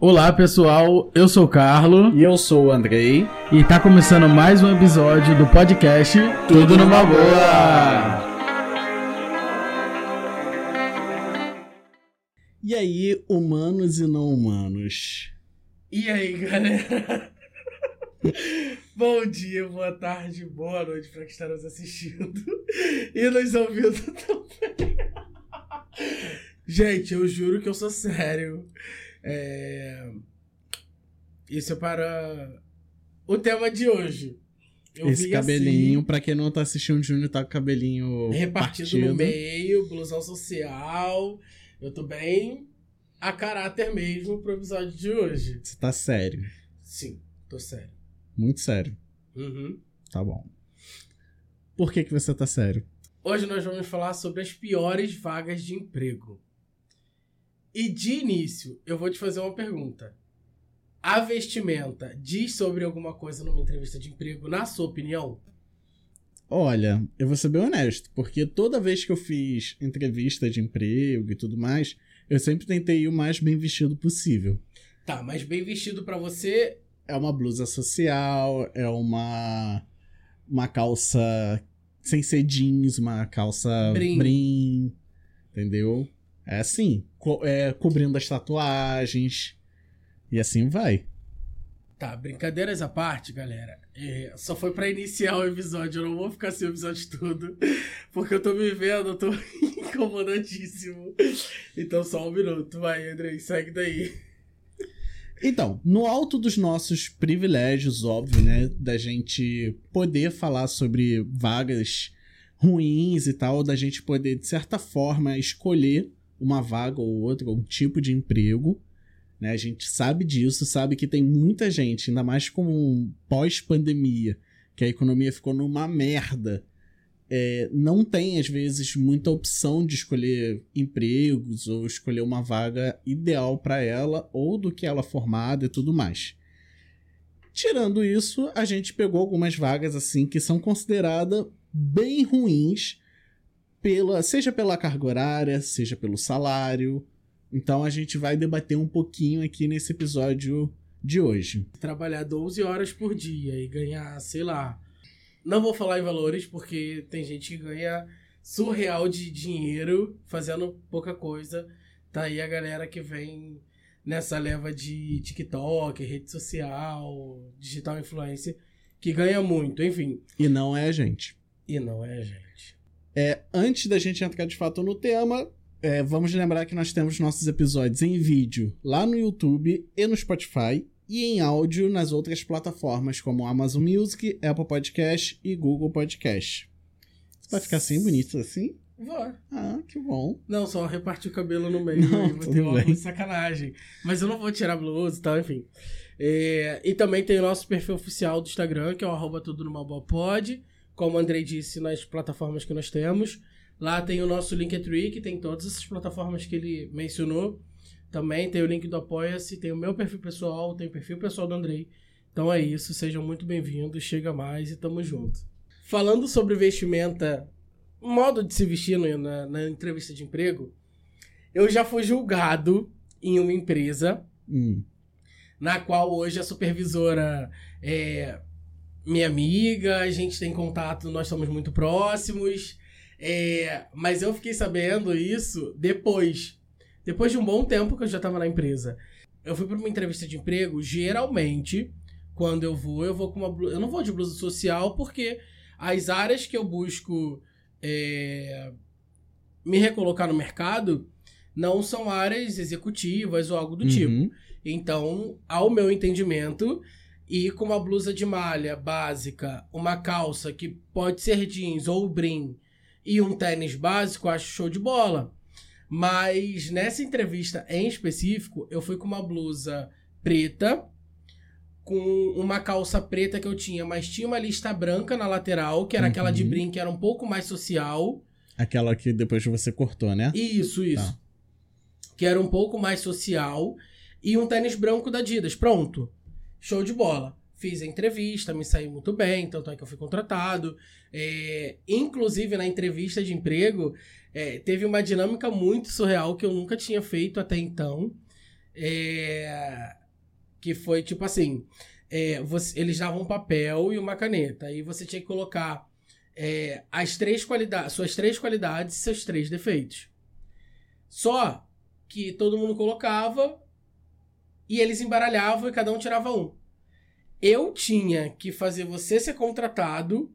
Olá pessoal, eu sou o Carlo E eu sou o Andrei. e tá começando mais um episódio do podcast Tudo numa Boa! E aí, humanos e não humanos? E aí, galera? Bom dia, boa tarde, boa noite para que está nos assistindo e nos ouvindo também. Gente, eu juro que eu sou sério. É... Isso é para o tema de hoje. Eu Esse cabelinho, pra quem não tá assistindo, o Júnior tá com o cabelinho assim, repartido partido. no meio, blusão social. Eu tô bem a caráter mesmo pro episódio de hoje. Você tá sério. Sim, tô sério. Muito sério. Uhum. Tá bom. Por que que você tá sério? Hoje nós vamos falar sobre as piores vagas de emprego. E de início, eu vou te fazer uma pergunta. A vestimenta diz sobre alguma coisa numa entrevista de emprego, na sua opinião? Olha, eu vou ser bem honesto, porque toda vez que eu fiz entrevista de emprego e tudo mais, eu sempre tentei ir o mais bem vestido possível. Tá, mas bem vestido pra você, É uma blusa social, é uma uma calça sem ser jeans, uma calça Brim. brim, entendeu? É assim, co- é, cobrindo as tatuagens e assim vai. Tá, brincadeiras à parte, galera. É, só foi pra iniciar o episódio. Eu não vou ficar sem o episódio todo. Porque eu tô me vendo, eu tô incomodadíssimo. Então só um minuto. Vai, Andrei, segue daí. Então, no alto dos nossos privilégios, óbvio, né, da gente poder falar sobre vagas ruins e tal, da gente poder de certa forma escolher uma vaga ou outra, um tipo de emprego, né? A gente sabe disso, sabe que tem muita gente, ainda mais com pós-pandemia, que a economia ficou numa merda. é, não tem, às vezes, muita opção de escolher empregos ou escolher uma vaga ideal para ela ou do que ela é formada e tudo mais. Tirando isso, a gente pegou algumas vagas assim que são consideradas bem ruins, pela, seja pela carga horária, seja pelo salário. Então a gente vai debater um pouquinho aqui nesse episódio de hoje. trabalhar 12 horas por dia e ganhar, sei lá. Não vou falar em valores, porque tem gente que ganha surreal de dinheiro fazendo pouca coisa. Tá aí a galera que vem nessa leva de TikTok, rede social, digital influencer, que ganha muito, enfim. E não é a gente. E não é a gente. É, antes da gente entrar de fato no tema, é, vamos lembrar que nós temos nossos episódios em vídeo lá no YouTube e no Spotify e em áudio nas outras plataformas como Amazon Music, Apple Podcast e Google Podcast. Vai ficar assim bonito assim? Vou. Ah, que bom. Não, só repartir o cabelo no meio Não, vou tudo ter uma sacanagem. Mas eu não vou tirar blusa e tal, enfim. É, e também tem o nosso perfil oficial do Instagram, que é o arroba tudo numa boa pod. Como o Andrei disse, nas plataformas que nós temos. Lá tem o nosso Linktree, que tem todas essas plataformas que ele mencionou. Também tem o link do Apoia-se, tem o meu perfil pessoal, tem o perfil pessoal do Andrei. Então é isso, sejam muito bem-vindos, chega mais e tamo junto. Falando sobre vestimenta, modo de se vestir na, na entrevista de emprego, eu já fui julgado em uma empresa Hum. na qual hoje a supervisora é minha amiga, a gente tem contato, nós somos muito próximos. é, mas eu fiquei sabendo isso depois. Depois de um bom tempo que eu já estava na empresa. Eu fui para uma entrevista de emprego, geralmente, quando eu vou, eu vou com uma blusa. Eu não vou de blusa social, porque as áreas que eu busco é, me recolocar no mercado não são áreas executivas ou algo do tipo. Uhum. Então, ao meu entendimento, ir com uma blusa de malha básica, uma calça que pode ser jeans ou brim e um tênis básico, eu acho show de bola. Mas nessa entrevista em específico, eu fui com uma blusa preta, com uma calça preta que eu tinha, mas tinha uma lista branca na lateral, que era aquela de Uhum. brim, que era um pouco mais social. Aquela que depois você cortou, né? Isso, isso. Tá. Que era um pouco mais social. E um tênis branco da Adidas. Pronto. Show de bola. Fiz a entrevista, me saí muito bem, tanto é que eu fui contratado. É, inclusive, na entrevista de emprego, é, teve uma dinâmica muito surreal que eu nunca tinha feito até então. É, Que foi tipo assim: é, você- eles davam um papel e uma caneta. Aí você tinha que colocar é, as três qualidades, suas três qualidades e seus três defeitos. Só que todo mundo colocava e eles embaralhavam e cada um tirava um. Eu tinha que fazer você ser contratado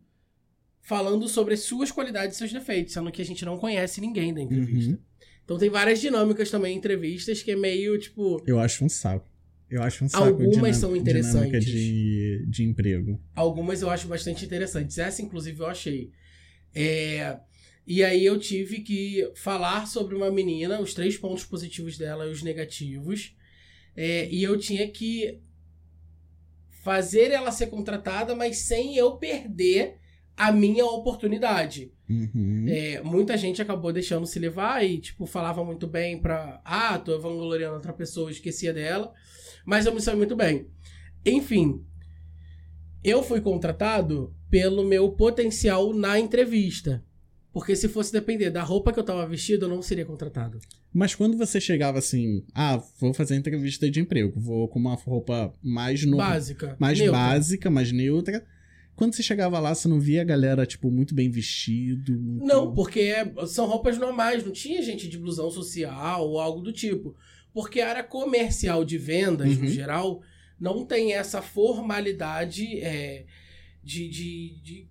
falando sobre as suas qualidades e seus defeitos, sendo que a gente não conhece ninguém da entrevista. Uhum. Então tem várias dinâmicas também em entrevistas que é meio tipo. Eu acho um saco. Eu acho um saco. Algumas são interessantes. de, de emprego. Algumas eu acho bastante interessantes. Essa, inclusive, eu achei. É, E aí eu tive que falar sobre uma menina, os três pontos positivos dela e os negativos. É, E eu tinha que fazer ela ser contratada, mas sem eu perder a minha oportunidade. Uhum. É, muita gente acabou deixando se levar e, tipo, falava muito bem pra. Ah, tô vangloriando outra pessoa, esquecia dela. Mas eu me saí muito bem. Enfim, eu fui contratado pelo meu potencial na entrevista. Porque se fosse depender da roupa que eu tava vestido, eu não seria contratado. Mas quando você chegava assim, ah, vou fazer entrevista de emprego, vou com uma roupa mais no... Básica. mais neutra. básica, mais neutra. Quando você chegava lá, você não via a galera, tipo, muito bem vestido? muito- Não, porque é- são roupas normais, não tinha gente de blusão social ou algo do tipo. Porque a área comercial de vendas, no Uhum. geral, não tem essa formalidade é, de, de, de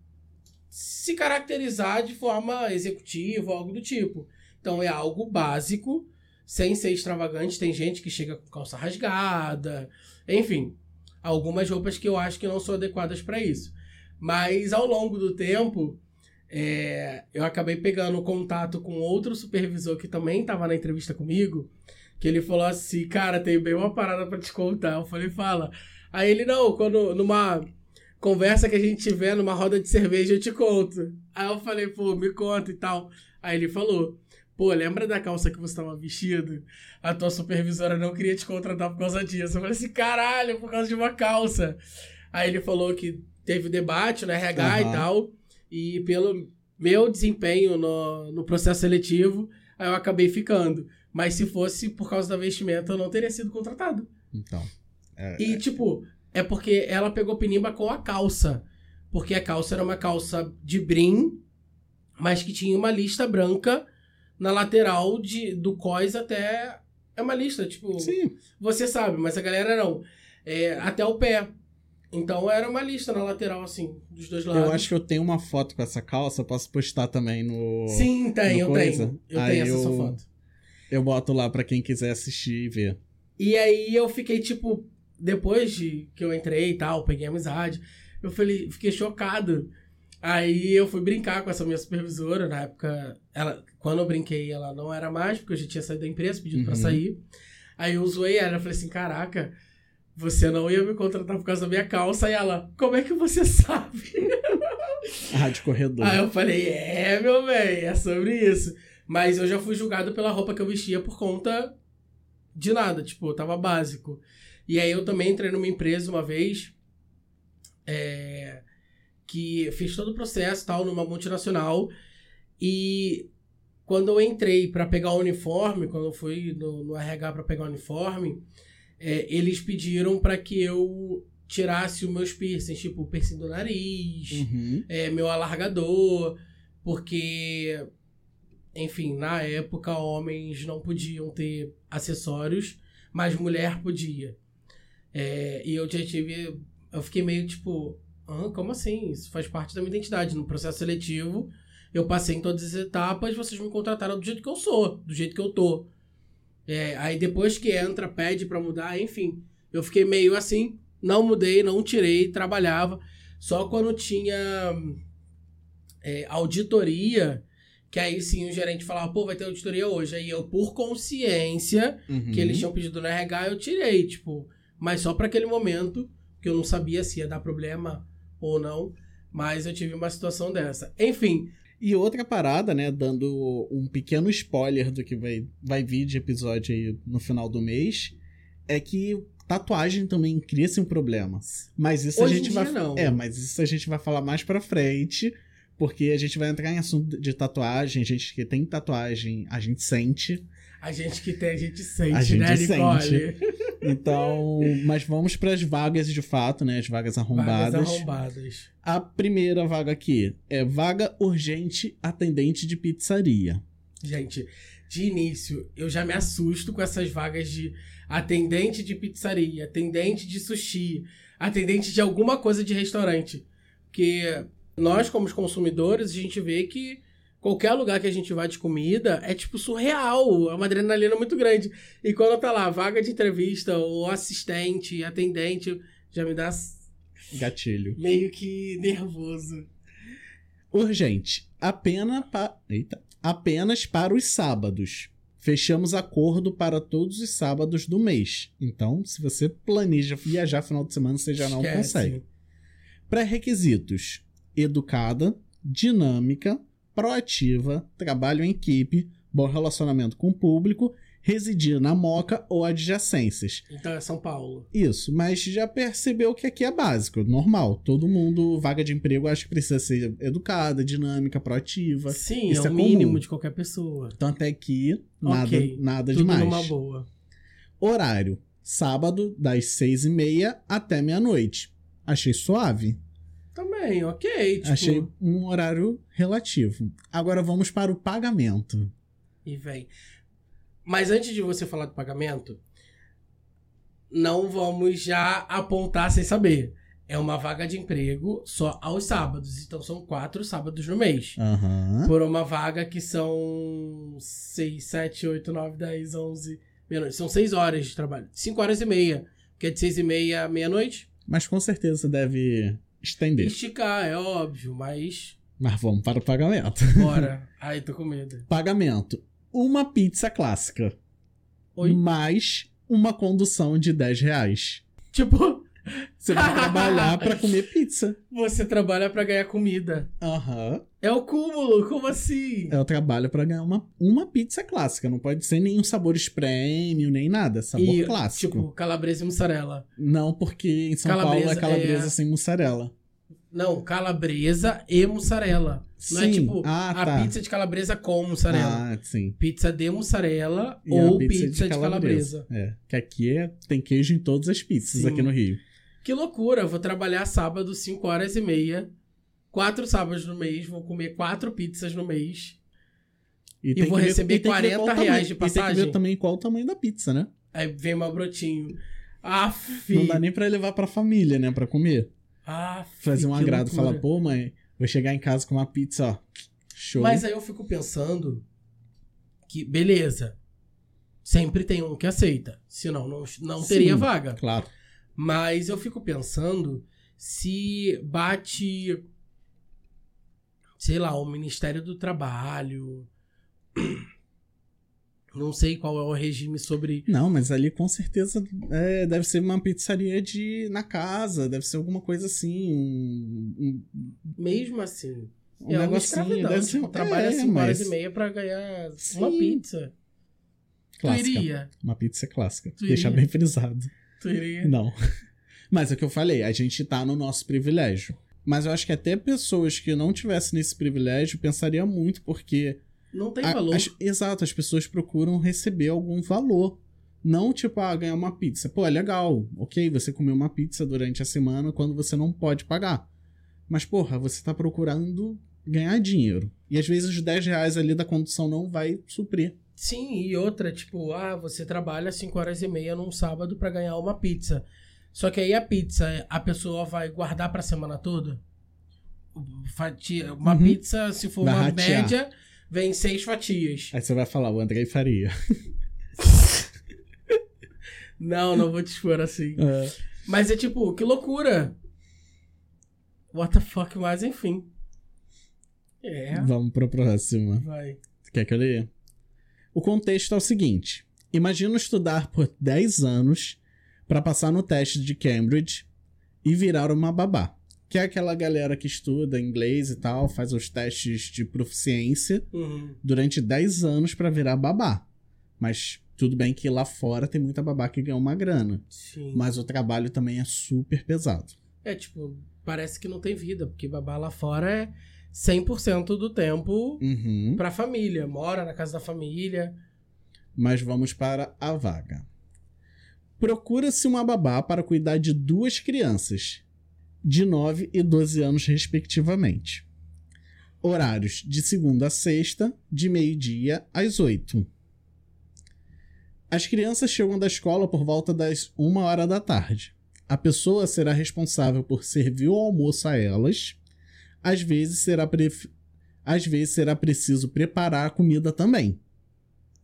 se caracterizar de forma executiva algo do tipo. Então é algo básico, sem ser extravagante. Tem gente que chega com calça rasgada, enfim. Algumas roupas que eu acho que não são adequadas para isso. Mas ao longo do tempo, é, eu acabei pegando contato com outro supervisor que também estava na entrevista comigo, que ele falou assim, cara, tem bem uma parada para te contar. Eu falei, fala. Aí ele, não, quando numa conversa que a gente tiver numa roda de cerveja, eu te conto. Aí eu falei, pô, me conta e tal. Aí ele falou, pô, lembra da calça que você tava vestido? A tua supervisora não queria te contratar por causa disso. Eu falei assim, caralho, por causa de uma calça. Aí ele falou que teve debate no RH e Aham. tal, e pelo meu desempenho no, no processo seletivo, aí eu acabei ficando. Mas se fosse por causa da vestimenta, eu não teria sido contratado. Então. é- E, tipo, é porque ela pegou pinimba com a calça. Porque a calça era uma calça de brim, mas que tinha uma lista branca na lateral de, do cós até. É uma lista, tipo. Sim. Você sabe, mas a galera não. É, até o pé. Então era uma lista na lateral, assim, dos dois lados. Eu acho que eu tenho uma foto com essa calça, posso postar também no. Sim, tem, no eu coisa. tenho. Eu Aí tenho essa sua eu- foto. Eu boto lá pra quem quiser assistir e ver. E aí eu fiquei, tipo, depois de que eu entrei e tal, peguei amizade, eu falei, fiquei chocado. Aí eu fui brincar com essa minha supervisora, na época, ela, quando eu brinquei, ela não era mais, porque eu já tinha saído da empresa, pedido pra Uhum. sair. Aí eu zoei ela, eu falei assim, caraca, você não ia me contratar por causa da minha calça. E ela, como é que você sabe? Rádio Corredor. Aí eu falei, é, meu bem, é sobre isso. Mas eu já fui julgado pela roupa que eu vestia por conta de nada, tipo, eu tava básico. E aí eu também entrei numa empresa uma vez, é, que fiz todo o processo tal, numa multinacional. E quando eu entrei pra pegar o uniforme, quando eu fui no, no RH pra pegar o uniforme, é, eles pediram pra que eu tirasse os meus piercings, tipo o piercing do nariz, Uhum. é, meu alargador, porque, enfim, na época homens não podiam ter acessórios, mas mulher podia. É, e eu já tive. Eu fiquei meio tipo, "Hã? como assim? Isso faz parte da minha identidade. No processo seletivo, eu passei em todas as etapas, vocês me contrataram do jeito que eu sou, do jeito que eu tô. É, aí depois que entra, pede pra mudar, enfim. Eu fiquei meio assim, não mudei, não tirei, trabalhava. Só quando tinha é, auditoria, que aí sim o gerente falava, pô, vai ter auditoria hoje. Aí eu, por consciência, Uhum. que eles tinham pedido no RH, eu tirei, tipo, mas só pra aquele momento, que eu não sabia se ia dar problema ou não, mas eu tive uma situação dessa. Enfim, E outra parada, né, dando um pequeno spoiler do que vai, vai vir de episódio aí no final do mês, é que tatuagem também cria-se um problema. Mas isso Hoje a gente vai não. É, mas isso a gente vai falar mais pra frente, porque a gente vai entrar em assunto de tatuagem, gente que tem tatuagem, a gente sente. a gente que tem, a gente sente, A gente né, sente. Nicole? Então, mas vamos para as vagas de fato, né? As vagas arrombadas. Vagas arrombadas. A primeira vaga aqui é vaga urgente atendente de pizzaria. Gente, de início, eu já me assusto com essas vagas de atendente de pizzaria, atendente de sushi, atendente de alguma coisa de restaurante. Porque nós, como os consumidores, a gente vê que qualquer lugar que a gente vai de comida é tipo surreal, é uma adrenalina muito grande. E quando tá lá, vaga de entrevista, ou assistente, atendente, já me dá Gatilho. meio que nervoso. Urgente. Apenas, pa... Eita. Apenas para os sábados. Fechamos acordo para todos os sábados do mês. Então, se você planeja viajar final de semana, você já não Esquece. consegue. Pré-requisitos: educada, dinâmica, proativa, trabalho em equipe, bom relacionamento com o público, residir na moca ou adjacências. Então é São Paulo. Isso, mas já percebeu que aqui é básico, normal. Todo mundo, vaga de emprego, acho que precisa ser educada, dinâmica, proativa. Sim, Isso é é o mínimo de qualquer pessoa. Então até aqui, nada, Ok, nada Tudo demais. numa boa. Horário: sábado, das seis e meia até meia-noite. Achei suave. Também, ok. Tipo, Achei um horário relativo. Agora vamos para o pagamento. E vem. Mas antes de você falar do pagamento, não vamos já apontar sem saber. É uma vaga de emprego só aos sábados. Então são quatro sábados no mês. Aham. Por uma vaga que são 6, 7, 8, 9, 10, 11, meia-noite. São 6 horas de trabalho. 5 horas e meia. Que é de 6 e meia à meia-noite. Mas com certeza deve estender. Esticar, é óbvio, mas. Mas vamos para o pagamento. Bora. Ai, tô com medo. Pagamento: uma pizza clássica. Oi? Mais uma condução de 10 reais. Tipo, Você vai trabalhar para comer pizza. você trabalha pra ganhar comida. Aham. É o cúmulo, como assim? É o trabalho para ganhar uma, uma pizza clássica. Não pode ser nenhum sabor premium, nem nada. É Sabor E, clássico. Tipo, calabresa e mussarela. Não, porque em São Calabresa Paulo é calabresa é- sem mussarela. Não, calabresa e mussarela. Não é Sim. tipo Ah, a tá. pizza de calabresa com mussarela. Ah, sim. Pizza de mussarela E ou pizza, de, calabresa. É, que aqui é- tem queijo em todas as pizzas Sim. aqui no Rio. Que loucura, eu vou trabalhar sábado, 5 horas e meia. Quatro sábados no mês, vou comer quatro pizzas no mês. E tem vou receber e ver 40 qual reais tamanho- de E tem que passagem? ver também qual o tamanho da pizza, né? Aí vem meu brotinho. Aff. Não dá nem pra levar pra família, né? Pra comer. Aff, Fazer um agrado. loucura. Falar, pô, mãe, vou chegar em casa com uma pizza, ó. Show. Mas aí eu fico pensando que, beleza, sempre tem um que aceita. Senão não, não teria Sim. vaga. Claro. Mas eu fico pensando se bate, sei lá, o Ministério do Trabalho. Não sei qual é o regime sobre. Não, mas ali com certeza é, deve ser uma pizzaria de na casa, deve ser alguma coisa assim, um, um, Mesmo assim. um é uma negocinho. escravidão. Deve ser Tipo, trabalha é, 5 horas mas e meia pra ganhar uma Sim. pizza. Tu clássica. Uma pizza clássica. Tu Deixar bem frisado. Tu iria? Não. Mas é o que eu falei, a gente tá no nosso privilégio. Mas eu acho que até pessoas que não tivessem nesse privilégio pensariam muito, porque. Não tem a- valor. as- exato, as pessoas procuram receber algum valor. Não, tipo, ah, ganhar uma pizza. Pô, é legal. Ok, você comeu uma pizza durante a semana quando você não pode pagar. Mas, porra, você tá procurando ganhar dinheiro. E às vezes os 10 reais ali da condução não vai suprir. Sim, e outra, tipo, ah, você trabalha 5 horas e meia num sábado pra ganhar uma pizza. Só que aí a pizza, a pessoa vai guardar pra semana toda? Fatia, uma Uhum. pizza, se for Vai uma ratear. média, vem seis fatias. Aí você vai falar, o Andrei faria. Não, não vou te expor assim. É. Mas é tipo, que loucura. What the fuck, mas enfim. É, Vamos pra próxima. vai. Quer que eu leia? O contexto é o seguinte: imagina estudar por 10 anos para passar no teste de Cambridge e virar uma babá. Que é aquela galera que estuda inglês e tal, faz os testes de proficiência Uhum. durante 10 anos para virar babá. Mas tudo bem que lá fora tem muita babá que ganha uma grana. Sim. Mas o trabalho também é super pesado. É, tipo, parece que não tem vida, porque babá lá fora é 100% do tempo Uhum. pra família. Mora na casa da família. Mas vamos para a vaga. Procura-se uma babá para cuidar de duas crianças, de 9 e 12 anos, respectivamente. Horários de segunda a sexta, de meio-dia às 8. As crianças chegam da escola por volta das 1 hora da tarde. A pessoa será responsável por servir o almoço a elas. Às vezes será, pref... Às vezes será preciso preparar a comida também.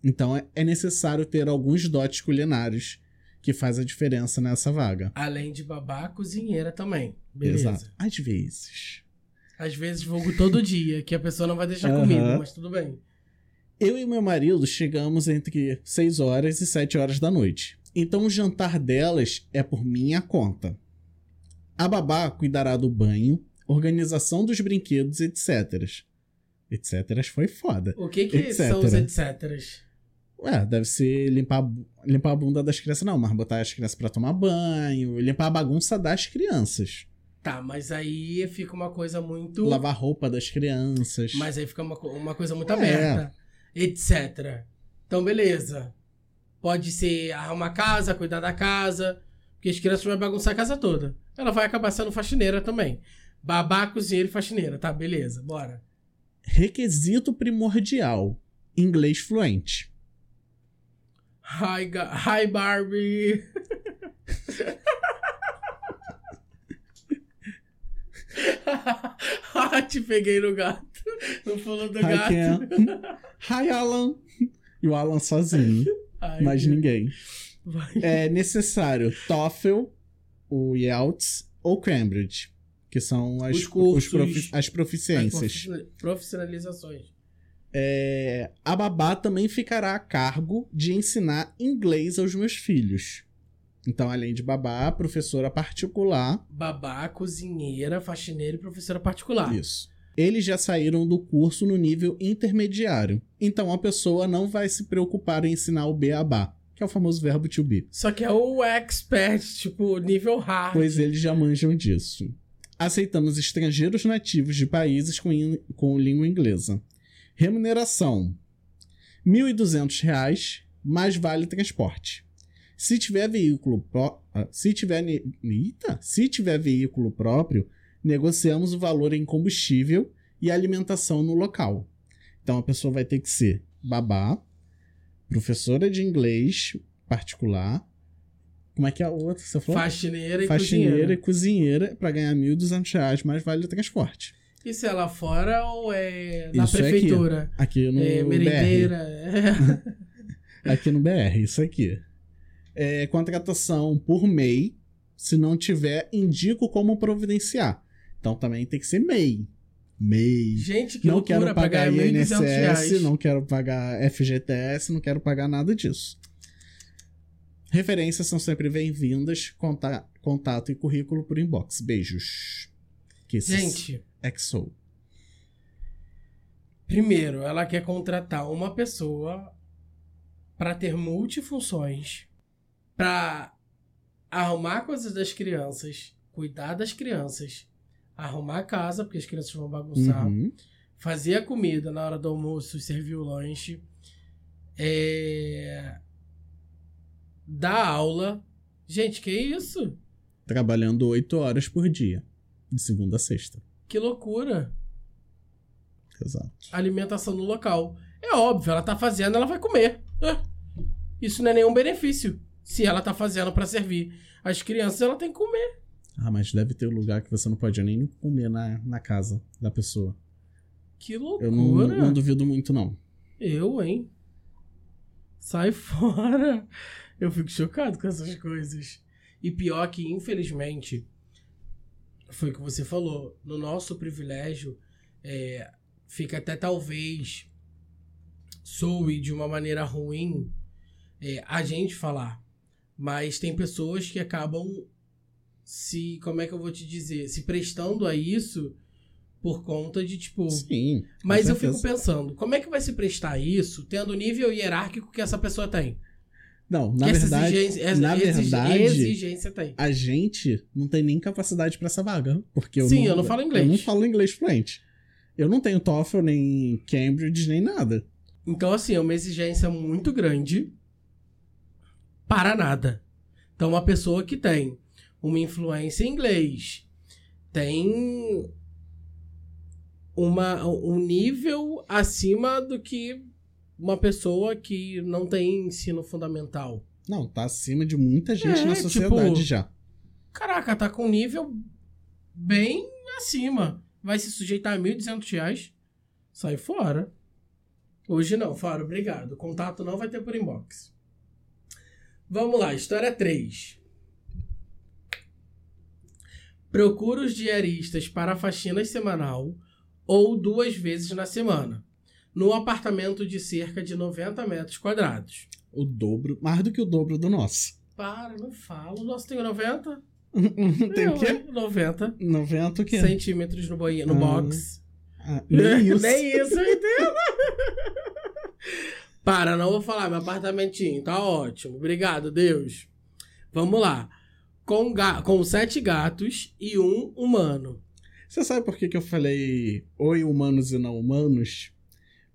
Então é- é necessário ter alguns dotes culinários que faz a diferença nessa vaga. Além de babá, cozinheira também. Beleza. Exato. Às vezes. Às vezes fogo todo dia, que a pessoa não vai deixar Aham. comida, mas tudo bem. Eu e meu marido chegamos entre 6 horas e 7 horas da noite. Então o jantar delas é por minha conta. A babá cuidará do banho, organização dos brinquedos, etc. Etc. foi foda. O que que Etc. são os etcéteras? Ué, deve ser limpar, limpar a bunda das crianças, não, mas botar as crianças pra tomar banho, limpar a bagunça das crianças, Tá, mas aí fica uma coisa muito... lavar roupa das crianças. Mas aí fica uma, uma coisa muito É. aberta, etc. Então, beleza. Pode ser arrumar a casa, cuidar da casa, porque as crianças vão bagunçar a casa toda. Ela vai acabar sendo faxineira também. Babá, cozinheiro e faxineira. Tá, beleza, bora. Requisito primordial: inglês fluente. Hi, ga- Hi Barbie. ah, te peguei no gato. No pulo do Hi, gato. Ken. Hi, Alan. E o Alan sozinho, Ai, mais ninguém. Vai. É necessário TOEFL, o IELTS ou Cambridge, que são as, Os cursos. profi- as As proficiências. profissional- Profissionalizações. É, a babá também ficará a cargo de ensinar inglês aos meus filhos. Então, além de babá, professora particular. Babá, cozinheira, faxineira e professora particular. Isso. Eles já saíram do curso no nível intermediário. Então, a pessoa não vai se preocupar em ensinar o beabá, que é o famoso verbo to be. Só que é o expert, tipo, nível hard. pois eles já manjam disso. Aceitamos estrangeiros nativos de países com, in- com língua inglesa. Remuneração: 1.200 reais, mais vale transporte. Se tiver veículo ah, se tiver Eita! se tiver veículo próprio, negociamos o valor em combustível e alimentação no local. Então a pessoa vai ter que ser babá, professora de inglês particular. Como é que é a outra? que Você falou? Faxineira e faxineira cozinheira. e cozinheira pra ganhar 1.200 reais mais vale o transporte. Isso é lá fora ou é na Isso é aqui. prefeitura? Aqui no É, BR. merendeira. é. Aqui no BR, isso aqui. É, contratação por MEI. Se não tiver, indico como providenciar. Então também tem que ser MEI. MEI. Gente, que Não quero pra pagar 1.200 INSS, reais. não quero pagar FGTS, não quero pagar nada disso. Referências são sempre bem-vindas. Conta- Contato e currículo por inbox. Beijos. Que Gente, XO. primeiro, ela quer contratar uma pessoa pra ter multifunções, pra arrumar coisas das crianças, cuidar das crianças, arrumar a casa, porque as crianças vão bagunçar, Uhum. fazer a comida na hora do almoço, servir o lanche, é... dar aula. Gente, que isso? Trabalhando 8 horas por dia. De segunda a sexta. Que loucura. Exato. Alimentação no local. É óbvio, ela tá fazendo, ela vai comer. É. Isso não é nenhum benefício. Se ela tá fazendo pra servir as crianças, ela tem que comer. Ah, mas deve ter um lugar que você não pode nem comer na, na casa da pessoa. Que loucura. Eu não, não duvido muito, não. Eu, hein? Sai fora. Eu fico chocado com essas coisas. E pior que, infelizmente, foi o que você falou. No nosso privilégio, é, fica até talvez soe de uma maneira ruim é, a gente falar. Mas tem pessoas que acabam se. Como é que eu vou te dizer? Se prestando a isso por conta de, tipo. Sim. Mas eu certeza. fico pensando, como é que vai se prestar a isso tendo o nível hierárquico que essa pessoa tem? Não, na que verdade, exigência, na verdade, exigência tem. a gente não tem nem capacidade pra essa vaga. Porque eu Sim, não, eu não falo inglês. Eu não falo inglês fluente. Eu não tenho TOEFL, nem Cambridge, nem nada. Então, assim, é uma exigência muito grande para nada. Então, uma pessoa que tem uma influência em inglês, tem uma, um nível acima do que uma pessoa que não tem ensino fundamental. Não, tá acima de muita gente É, na sociedade tipo, já. Caraca, tá com um nível bem acima. Vai se sujeitar a 1.200 reais? Sai fora. Hoje não, fora, obrigado. Contato não vai ter por inbox. Vamos lá, história 3. Procura os diaristas para a faxina semanal ou duas vezes na semana, num apartamento de cerca de 90 metros quadrados. O dobro, mais do que o dobro do nosso. Para, não fala. O nosso tem 90? Tem o quê? hein? 90 90 o quê? centímetros no banheiro, no Ah. box. Ah, nem isso. Nem isso, eu entendo. Para, não vou falar, meu apartamentinho, tá ótimo. Obrigado, Deus. Vamos lá. Com, ga com sete gatos e um humano. Você sabe por que, que eu falei oi humanos e não humanos?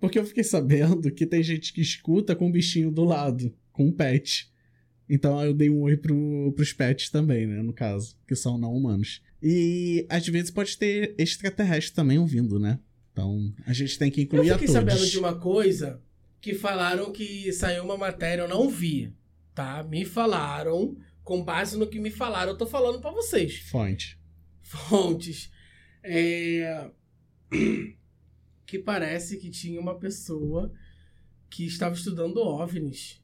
Porque eu fiquei sabendo que tem gente que escuta com o bichinho do lado, com um pet. Então eu dei um oi pro, pros pets também, né? No caso, que são não humanos. E às vezes pode ter extraterrestre também ouvindo, né? Então a gente tem que Eu incluir a fiquei todos. sabendo de uma coisa que falaram que saiu uma matéria, eu não vi, tá? Me falaram, com base no que me falaram, eu tô falando pra vocês. Fonte. fontes é, que parece que tinha uma pessoa que estava estudando OVNIs.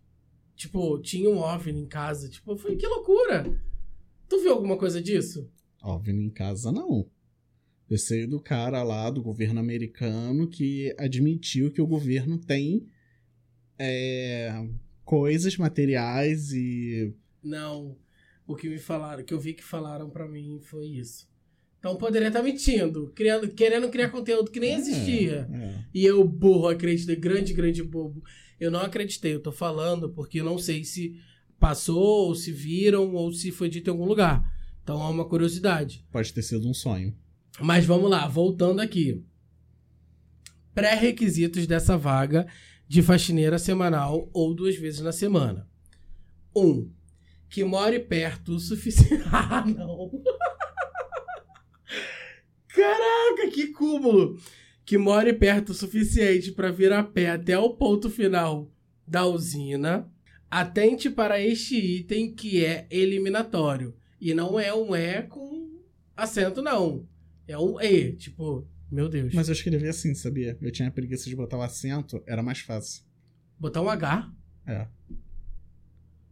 Tipo, tinha um OVNI em casa. Tipo, eu falei, que loucura! Tu viu alguma coisa disso? OVNI em casa, não. Eu sei do cara lá do governo americano que admitiu que o governo tem é, coisas materiais e. Não. O que me falaram, que eu vi que falaram pra mim foi isso. Então poderia estar mentindo, criando, querendo criar conteúdo que nem existia. É, é. E eu, burro, acreditei, grande, grande bobo. Eu não acreditei, eu tô falando porque eu não sei se passou, ou se viram, ou se foi dito em algum lugar. Então é uma curiosidade. Pode ter sido um sonho. Mas vamos lá, voltando aqui. Pré-requisitos dessa vaga de faxineira semanal ou duas vezes na semana. Um, que more perto o suficiente. ah, não! Caraca, que cúmulo! Que more perto o suficiente para vir a pé até o ponto final da usina. Atente para este item que é eliminatório. E não é um E com acento, não. É um E, tipo, meu Deus. Mas eu escrevi assim, sabia? Eu tinha preguiça de botar o acento, era mais fácil. Botar um H? É.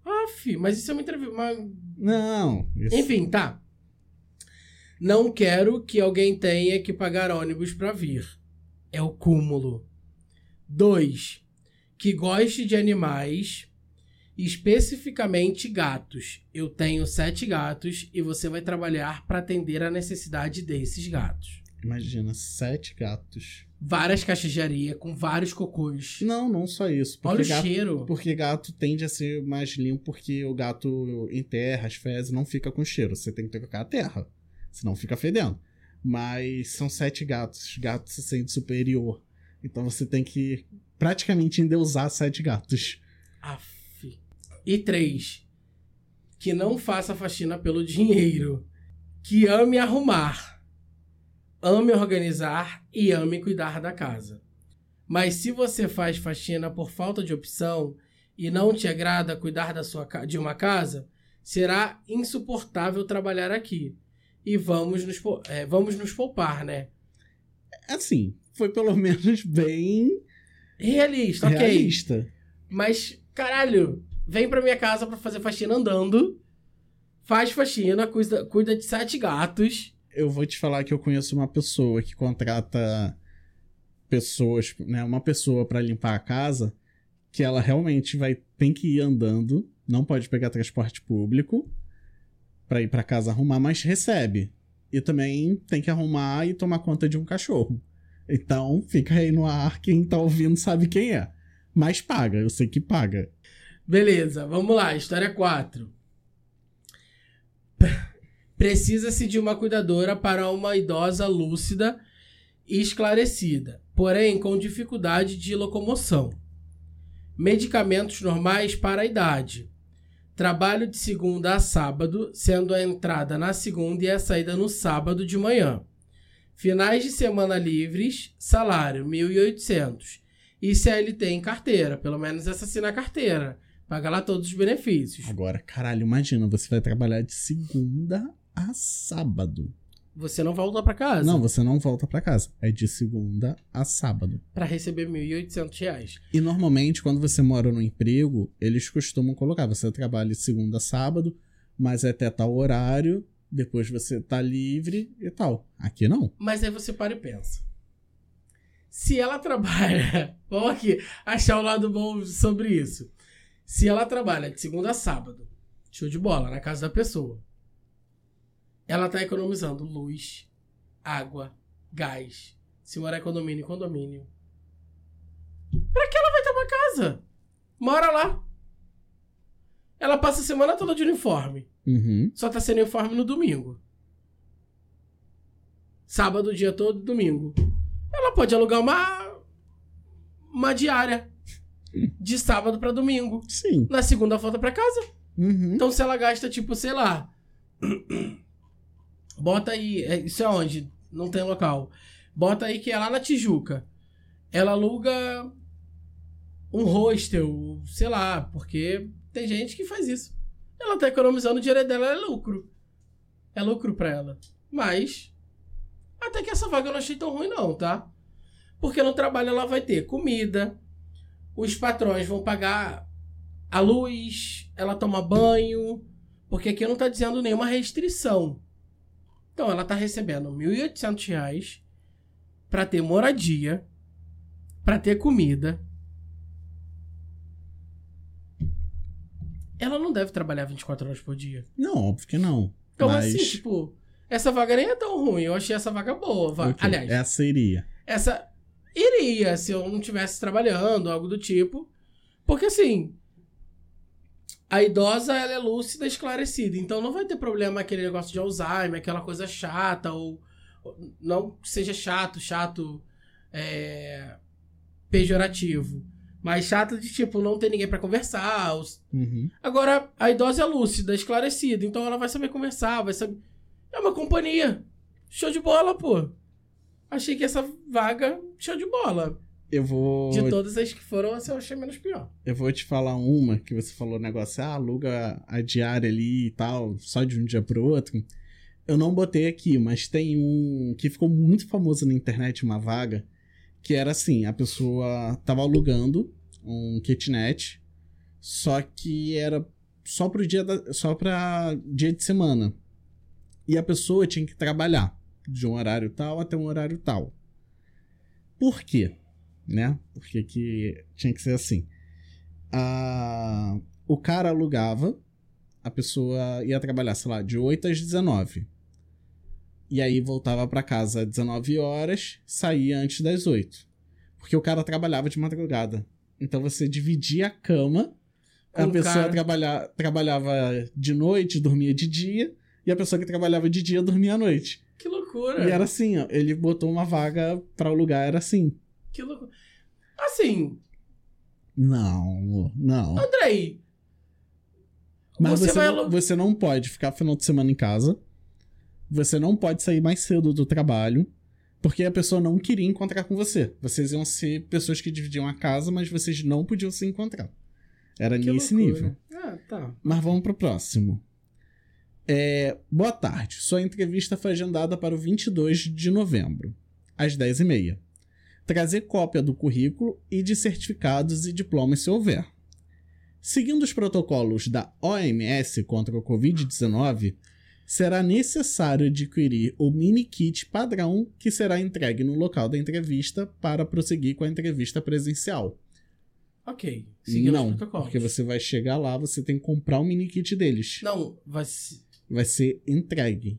Aff, mas isso é uma entrevista. mas- Não. Isso... Enfim, tá. Não quero que alguém tenha que pagar ônibus pra vir. É o cúmulo. 2. Que goste de animais, especificamente gatos. Eu tenho sete gatos e você vai trabalhar para atender a necessidade desses gatos. Imagina, sete gatos. Várias caixas de areia com vários cocôs. Não, não só isso. Olha o gato, cheiro. porque gato tende a ser mais limpo porque o gato enterra as fezes não fica com cheiro. Você tem que trocar a terra. Senão fica fedendo. Mas são sete gatos. Gato se sente superior. Então você tem que praticamente endeusar sete gatos. Aff. E três, que não faça faxina pelo dinheiro. Que ame arrumar, ame organizar e ame cuidar da casa. Mas se você faz faxina por falta de opção e não te agrada cuidar da sua, de uma casa, será insuportável trabalhar aqui. E vamos nos, é, vamos nos poupar, né? Assim, foi pelo menos bem Realista, ok. realista. Mas, caralho, vem pra minha casa pra fazer faxina andando. Faz faxina, cuida, cuida de sete gatos. Eu vou te falar que eu conheço uma pessoa que contrata pessoas, né, uma pessoa pra limpar a casa, que ela realmente vai tem que ir andando, não pode pegar transporte público pra ir pra casa arrumar, mas recebe. E também tem que arrumar e tomar conta de um cachorro. Então, fica aí no ar, quem tá ouvindo sabe quem é. Mas paga, eu sei que paga. Beleza, vamos lá, história 4. Precisa-se de uma cuidadora para uma idosa lúcida e esclarecida, porém com dificuldade de locomoção. Medicamentos normais para a idade. Trabalho de segunda a sábado, sendo a entrada na segunda e a saída no sábado de manhã. Finais de semana livres, salário 1.800. E CLT em carteira, pelo menos essa assina a carteira. Paga lá todos os benefícios. Agora, caralho, imagina, você vai trabalhar de segunda a sábado. Você não volta pra casa Não, você não volta pra casa. É de segunda a sábado. pra receber 1.800 reais. E normalmente, quando você mora no emprego, eles costumam colocar: você trabalha de segunda a sábado, mas é até tal horário, depois você tá livre e tal. Aqui não. Mas aí você para e pensa. Se ela trabalha. Vamos aqui achar o lado bom sobre isso. Se ela trabalha de segunda a sábado, show de bola, na casa da pessoa. Ela tá economizando luz, água, gás. Se morar em condomínio, condomínio. Pra que ela vai ter uma casa? Mora lá. Ela passa a semana toda de uniforme. Uhum. Só tá sem uniforme no domingo. Sábado dia todo, domingo. Ela pode alugar uma uma diária de sábado pra domingo. Sim. Na segunda volta pra casa. Uhum. Então se ela gasta tipo, sei lá, bota aí, é, isso é onde? Não tem local. Bota aí que é lá na Tijuca. Ela aluga um hostel, sei lá, porque tem gente que faz isso. Ela tá economizando o dinheiro dela, é lucro. É lucro pra ela. Mas, até que essa vaga eu não achei tão ruim não, tá? Porque no trabalho ela vai ter comida, os patrões vão pagar a luz, ela toma banho, porque aqui não tá dizendo nenhuma restrição. Então ela tá recebendo 1.800 reais pra ter moradia, pra ter comida. Ela não deve trabalhar 24 horas por dia. Não, óbvio que não. Então, Mas. assim, tipo, essa vaga nem é tão ruim. Eu achei essa vaga boa. Va- ok, Aliás, Essa iria. essa iria se eu não estivesse trabalhando, algo do tipo. Porque assim, a idosa ela é lúcida e esclarecida, então não vai ter problema aquele negócio de Alzheimer, aquela coisa chata, ou ou não seja chato, chato é, pejorativo. Mas chato de tipo, não ter ninguém pra conversar. os- Uhum. Agora, a idosa é lúcida, esclarecida, então ela vai saber conversar, vai saber. É uma companhia. Show de bola, pô. Achei que essa vaga, show de bola. Eu vou. De todas as que foram, essa eu achei menos pior. Eu vou te falar uma que você falou negócio, ah, aluga a diária ali e tal, só de um dia pro outro. Eu não botei aqui, mas tem um que ficou muito famoso na internet, uma vaga, que era assim, a pessoa tava alugando um kitnet, só que era só pro dia da, só para dia de semana. E a pessoa tinha que trabalhar de um horário tal até um horário tal. Por quê? Né? Porque que tinha que ser assim a- o cara alugava, a pessoa ia trabalhar, sei lá, de 8 às 19. E aí voltava pra casa às 19 horas, saía antes das 8. Porque o cara trabalhava de madrugada. Então você dividia a cama, a Com o pessoa cara. trabalha, trabalhava de noite, dormia de dia, e a pessoa que trabalhava de dia dormia à noite. Que loucura. E era assim, ó, ele botou uma vaga pra alugar, era assim. Que loucura. Assim, Não, não. Andrei. Mas você você, vai não, você não pode ficar final de semana em casa. Você não pode sair mais cedo do trabalho. Porque a pessoa não queria encontrar com você. Vocês iam ser pessoas que dividiam a casa, mas vocês não podiam se encontrar. Era Que nesse loucura. nível. Ah, tá. Mas vamos pro próximo. É, boa tarde. Sua entrevista foi agendada para o 22 de novembro, às 10h30. Trazer cópia do currículo e de certificados e diplomas se houver. Seguindo os protocolos da OMS contra o Covid-19, será necessário adquirir o mini kit padrão que será entregue no local da entrevista para prosseguir com a entrevista presencial. Ok. Seguindo Não, os protocolos. porque você vai chegar lá, você tem que comprar o mini kit deles Não, vai se... vai ser entregue.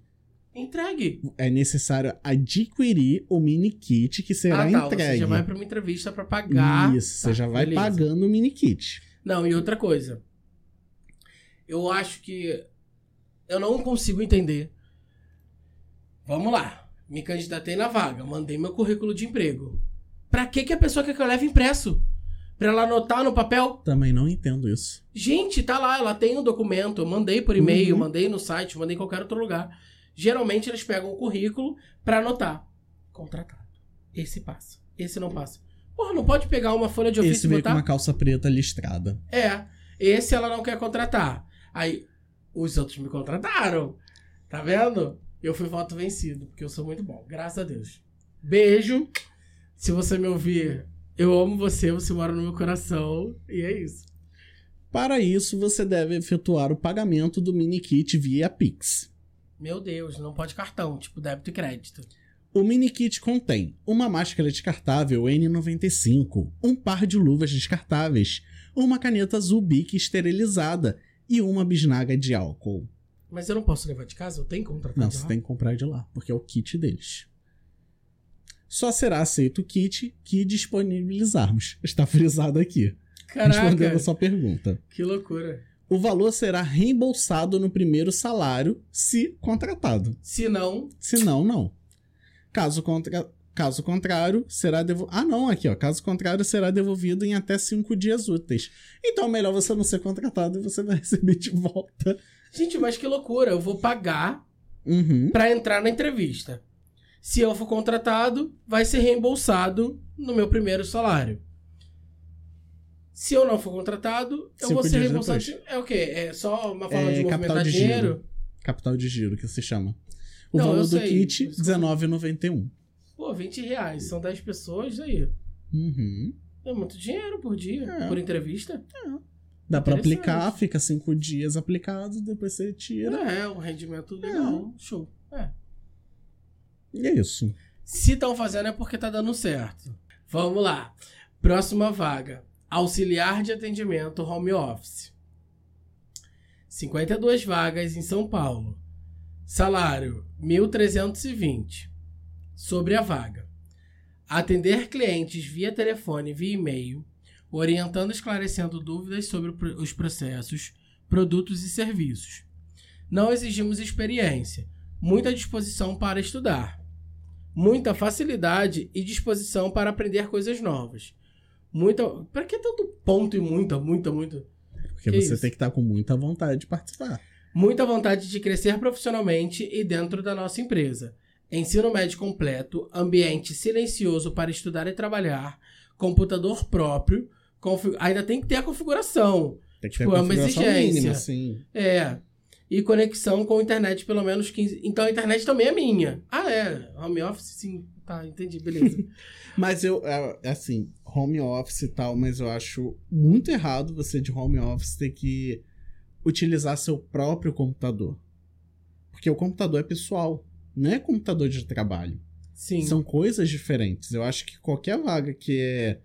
Entregue. É necessário adquirir o mini kit que será ah, tá. entregue. Você já vai pra uma entrevista pra pagar. Isso, Tá, você já vai beleza. pagando o mini kit. Não, e outra coisa. Eu acho que eu não consigo entender. Vamos lá. Me candidatei na vaga, mandei meu currículo de emprego. Pra que que a pessoa quer que eu leve impresso? Pra ela anotar no papel? Também não entendo isso. Gente, tá lá, ela tem um documento, eu mandei por e-mail, Uhum. mandei no site, mandei em qualquer outro lugar. Geralmente eles pegam o currículo pra anotar. Contratado. Esse passa. Esse não passa. Porra, não pode pegar uma folha de ofício Esse e veio com botar? uma calça preta listrada. É. Esse ela não quer contratar. Aí, os outros me contrataram. Tá vendo? Eu fui voto vencido, porque eu sou muito bom. Graças a Deus. Beijo. Se você me ouvir, eu amo você, você mora no meu coração. E é isso. Para isso, você deve efetuar o pagamento do mini kit via Pix. Meu Deus, não pode cartão, tipo débito e crédito. O mini kit contém uma máscara descartável N95, um par de luvas descartáveis, uma caneta azul Bic esterilizada e uma bisnaga de álcool. Mas eu não posso levar de casa? Eu tenho que contratar Não, de você lá? tem que comprar de lá, porque é o kit deles. Só será aceito o kit que disponibilizarmos. Está frisado aqui. Respondendo Caraca, a sua pergunta. que loucura. O valor será reembolsado no primeiro salário, se contratado. Se não, Se não, não. Caso, contra... Caso contrário, será devolvido. Ah, não, aqui, ó. Caso contrário, será devolvido em até cinco dias úteis. Então é melhor você não ser contratado e você vai receber de volta. gente, mas que loucura. Eu vou pagar Uhum. pra entrar na entrevista. Se eu for contratado, vai ser reembolsado no meu primeiro salário. Se eu não for contratado, eu Cinco vou ser dias reembolsado. depois. É o quê? É só uma forma É de capital movimentar de dinheiro? giro. Capital de giro, que se chama. O Não, valor eu do sei. kit, Isso eu- R$19,91. Pô, 20 reais. São 10 pessoas aí. Uhum. É muito dinheiro por dia. É. Por entrevista. Dá pra Interessante. aplicar, fica cinco dias aplicado, depois você tira. É, um rendimento legal. Show. É. E é isso. Se estão fazendo é porque tá dando certo. Vamos lá. Próxima vaga. Auxiliar de atendimento home office. 52 vagas em São Paulo. Salário 1.320. Sobre a vaga. Atender clientes via telefone via e-mail, orientando e esclarecendo dúvidas sobre os processos, produtos e serviços. Não exigimos experiência, muita disposição para estudar muita facilidade e disposição para aprender coisas novas. Muita. Pra que tanto ponto e muita, muita, muita? Porque Que você isso? tem que estar com muita vontade de participar. Muita vontade de crescer profissionalmente e dentro da nossa empresa. Ensino médio completo, ambiente silencioso para estudar e trabalhar, computador próprio, confi- ainda tem que ter a configuração. Tem que Tipo, ter é a uma configuração exigência. mínima, sim. É. E conexão com a internet pelo menos 15. Então a internet também é minha. Ah, é. Home office, sim. Tá, entendi, beleza. Mas eu, é, é assim, home office e tal, mas eu acho muito errado você de home office ter que utilizar seu próprio computador. Porque o computador é pessoal, não é computador de trabalho. Sim. São coisas diferentes. Eu acho que qualquer vaga que é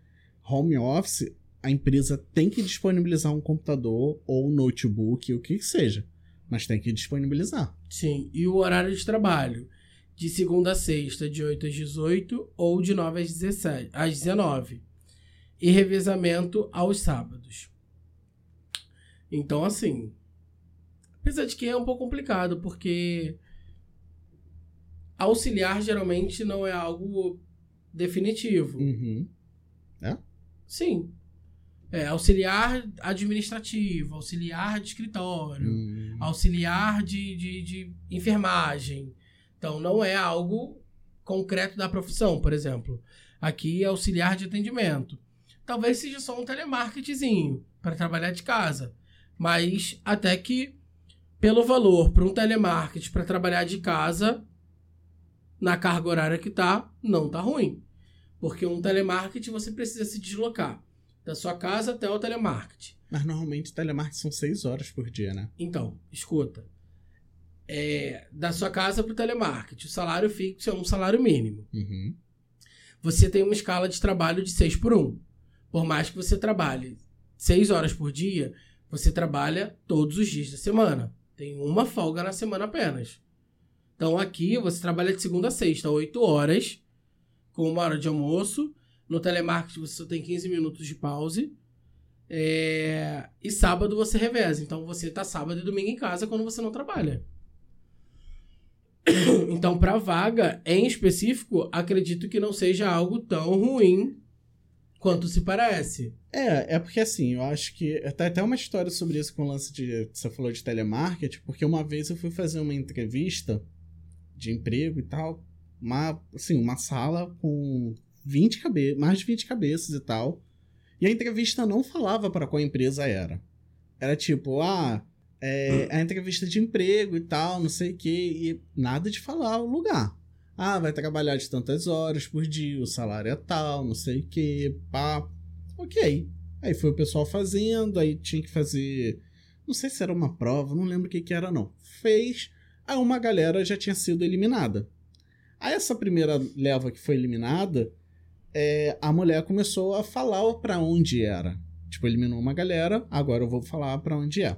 home office, a empresa tem que disponibilizar um computador ou um notebook, o que que seja. Mas tem que disponibilizar. Sim, e o horário de trabalho? De segunda a sexta, de 8 às 18 ou de 9 às, 17, às 19. E revezamento aos sábados. Então, assim. Apesar de que é um pouco complicado, porque. Auxiliar geralmente não é algo definitivo. Uhum. Sim. É, auxiliar administrativo, auxiliar de escritório. Hum. auxiliar de, de, de enfermagem. Então, não é algo concreto da profissão, por exemplo. Aqui é auxiliar de atendimento. Talvez seja só um telemarketingzinho para trabalhar de casa. Mas até que, pelo valor para um telemarketing para trabalhar de casa, na carga horária que tá, não tá ruim. Porque um telemarketing você precisa se deslocar da sua casa até o telemarketing. Mas normalmente telemarketing são seis horas por dia, né? Então, escuta. É, da sua casa para o telemarketing, o salário fixo é um salário mínimo. Uhum. Você tem uma escala de trabalho de 6 por 1. Por mais que você trabalhe 6 horas por dia, você trabalha todos os dias da semana. Tem uma folga na semana apenas. Então aqui você trabalha de segunda a sexta, 8 horas, com uma hora de almoço. No telemarketing você só tem 15 minutos de pause. É, E sábado você reveza. Então você tá sábado e domingo em casa quando você não trabalha. Então, para vaga em específico, acredito que não seja algo tão ruim quanto se parece. É, é porque assim, eu acho que. Tem até uma história sobre isso com o lance de. Você falou de telemarketing, porque uma vez eu fui fazer uma entrevista de emprego e tal. Uma, assim, uma sala com 20 cabeças, mais de 20 cabeças e tal. E a entrevista não falava para qual empresa era. Era tipo, ah, é, a entrevista de emprego e tal, não sei o quê, e nada de falar o lugar. Ah, vai trabalhar de tantas horas por dia, o salário é tal, não sei o quê, pá. Ok. Aí foi o pessoal fazendo, aí tinha que fazer. Não sei se era uma prova, não lembro o que, que era, não. Fez, aí uma galera já tinha sido eliminada. Aí essa primeira leva que foi eliminada, é, a mulher começou a falar para onde era. Tipo, eliminou uma galera, agora eu vou falar para onde é.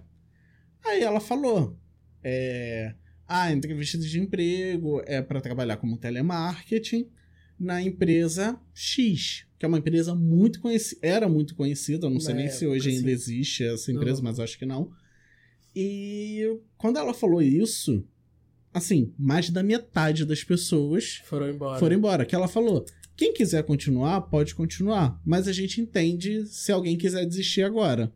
Aí ela falou: é, a entrevista de emprego é para trabalhar como telemarketing na empresa X, que é uma empresa muito conhecida, era muito conhecida, não sei nem época, se hoje ainda existe essa empresa, não. mas acho que não. E quando ela falou isso, assim, mais da metade das pessoas foram embora. Foram embora. Que ela falou: quem quiser continuar, pode continuar. Mas a gente entende se alguém quiser desistir agora.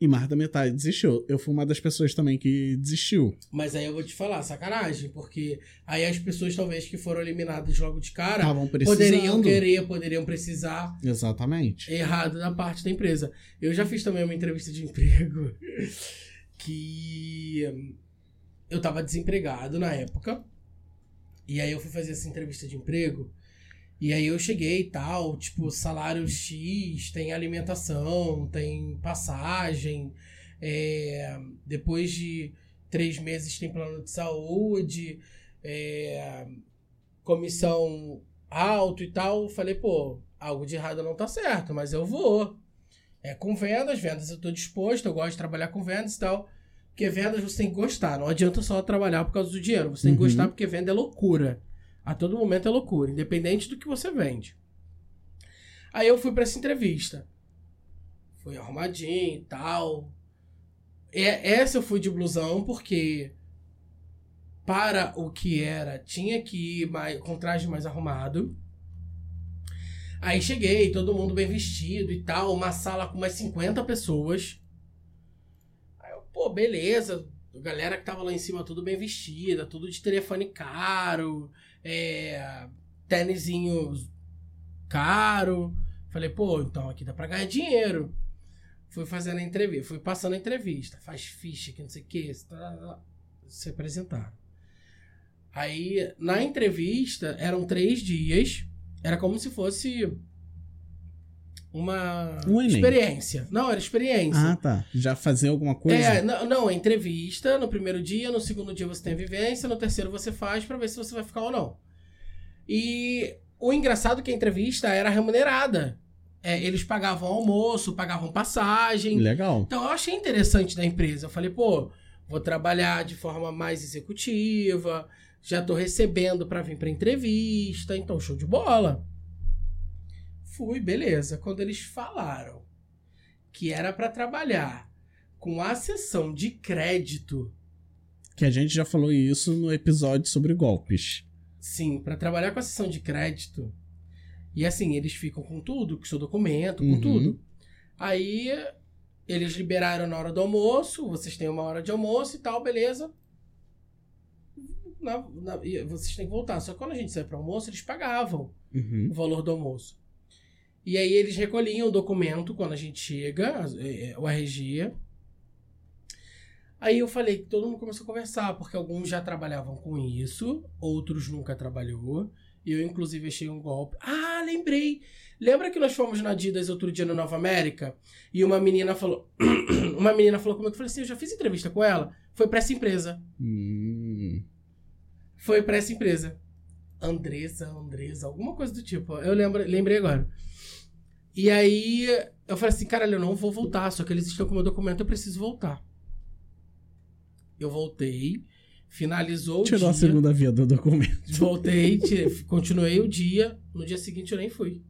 E mais da metade desistiu. Eu fui uma das pessoas também que desistiu. Mas aí eu vou te falar, sacanagem, porque aí as pessoas talvez que foram eliminadas logo de cara poderiam querer, poderiam precisar. Exatamente. Errado da parte da empresa. Eu já fiz também uma entrevista de emprego que eu tava desempregado na época. E aí eu fui fazer essa entrevista de emprego. E aí eu cheguei e tal, tipo, salário X, tem alimentação, tem passagem, é, depois de três meses tem plano de saúde, é, comissão alto e tal. Falei, pô, algo de errado não tá certo, mas eu vou. É com vendas, vendas eu tô disposto, eu gosto de trabalhar com vendas e tal. Porque vendas você tem que gostar, não adianta só trabalhar por causa do dinheiro, você tem que uhum. gostar porque venda é loucura. A todo momento é loucura, independente do que você vende. Aí eu fui para essa entrevista. Fui arrumadinho e tal. E essa eu fui de blusão porque para o que era, tinha que ir mais, com traje mais arrumado. Aí cheguei, todo mundo bem vestido e tal, uma sala com mais 50 pessoas. Aí eu, pô, beleza. A galera que tava lá em cima tudo bem vestida, tudo de telefone caro é, tênisinho caro. Falei, pô, então aqui dá pra ganhar dinheiro. Fui fazendo a entrevista, fui passando a entrevista. Faz ficha que não sei o que, se apresentar. Aí, na entrevista, eram três dias. Era como se fosse uma um experiência. Não, era experiência. Ah, tá. Já fazer alguma coisa? É, não, não, entrevista no primeiro dia, no segundo dia você tem a vivência, no terceiro você faz para ver se você vai ficar ou não. E o engraçado é que a entrevista era remunerada. É, eles pagavam almoço, pagavam passagem. Legal. Então eu achei interessante da empresa. Eu falei, pô, vou trabalhar de forma mais executiva, já tô recebendo para vir pra entrevista, então show de bola. Fui, beleza. Quando eles falaram que era para trabalhar com a sessão de crédito. Que a gente já falou isso no episódio sobre golpes. Sim, para trabalhar com a sessão de crédito. E assim, eles ficam com tudo, com seu documento, com uhum. tudo. Aí eles liberaram na hora do almoço, vocês têm uma hora de almoço e tal, beleza. Na, na, vocês têm que voltar. Só que quando a gente sai para almoço, eles pagavam uhum. o valor do almoço. E aí eles recolhiam o documento quando a gente chega, é, é, o RG. Aí eu falei que todo mundo começou a conversar, porque alguns já trabalhavam com isso, outros nunca trabalhou. Eu, inclusive, achei um golpe. Ah, lembrei! Lembra que nós fomos na Adidas outro dia no Nova América? E uma menina falou. uma menina falou comigo, eu falei assim: eu já fiz entrevista com ela. Foi pra essa empresa. Hum. Foi pra essa empresa. Andressa, Andressa, alguma coisa do tipo. Eu lembro, lembrei agora. E aí eu falei assim, caralho, eu não vou voltar, só que eles estão com o meu documento, eu preciso voltar. Eu voltei, finalizou Tirou o dia. Tirou a segunda via do documento. Voltei, tirei, continuei o dia, no dia seguinte eu nem fui.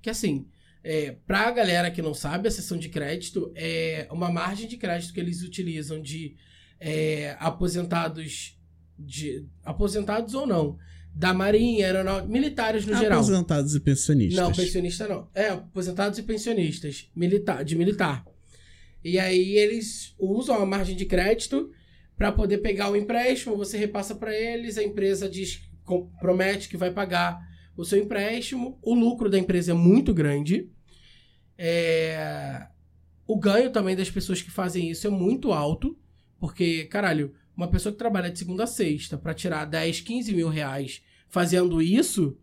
Que assim, é, pra galera que não sabe, a sessão de crédito é uma margem de crédito que eles utilizam de é, aposentados de aposentados ou não, da Marinha, aeronáutica, militares no geral. Aposentados e pensionistas. Não, pensionista não. É, aposentados e pensionistas, militar, de militar. E aí eles usam a margem de crédito para poder pegar o empréstimo, você repassa para eles, a empresa diz, promete que vai pagar o seu empréstimo, o lucro da empresa é muito grande. É, O ganho também das pessoas que fazem isso é muito alto, porque, caralho, uma pessoa que trabalha de segunda a sexta para tirar 10, 15 mil reais fazendo isso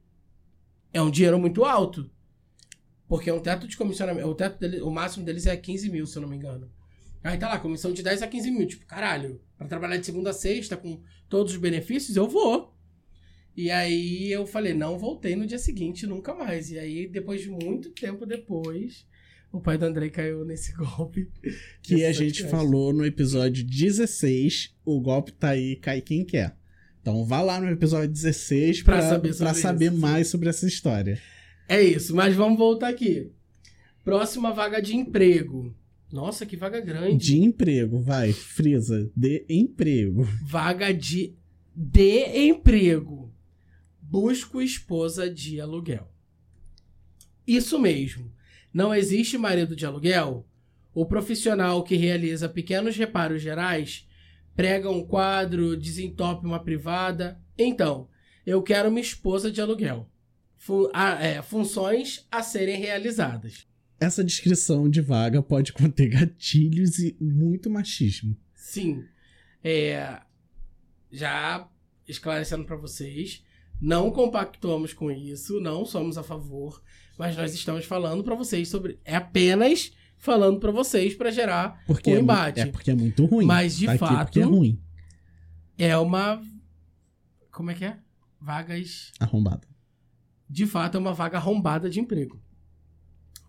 é um dinheiro muito alto. Porque é um teto de comissionamento. O, teto dele, o máximo deles é 15 mil, se eu não me engano. Aí tá lá, comissão de 10 a 15 mil. Tipo, caralho, pra trabalhar de segunda a sexta com todos os benefícios, eu vou. E aí eu falei, não voltei no dia seguinte, nunca mais. E aí, depois de muito tempo depois, o pai do Andrei caiu nesse golpe. Que a gente falou no episódio 16, o golpe tá aí, cai quem quer. Então vá lá no episódio 16 Pra pra, saber pra sobre saber isso. mais sobre essa história. É isso, mas vamos voltar aqui. Próxima vaga de emprego. Nossa, que vaga grande. De emprego, vai, frisa, de emprego. Vaga de, de emprego. Busco esposa de aluguel. Isso mesmo. Não existe marido de aluguel? O profissional que realiza pequenos reparos gerais prega um quadro, desentope uma privada. Então, eu quero uma esposa de aluguel. Fu- a- é, funções a serem realizadas. Essa descrição de vaga pode conter gatilhos e muito machismo. Sim. É, já esclarecendo para vocês, não compactuamos com isso, não somos a favor, mas nós estamos falando para vocês sobre. É apenas falando para vocês para gerar Porque um é, embate. é porque é muito ruim. Mas, de Tá aqui fato- é ruim. É uma. Como é que é? Vagas. Arrombado. De fato, é uma vaga arrombada de emprego.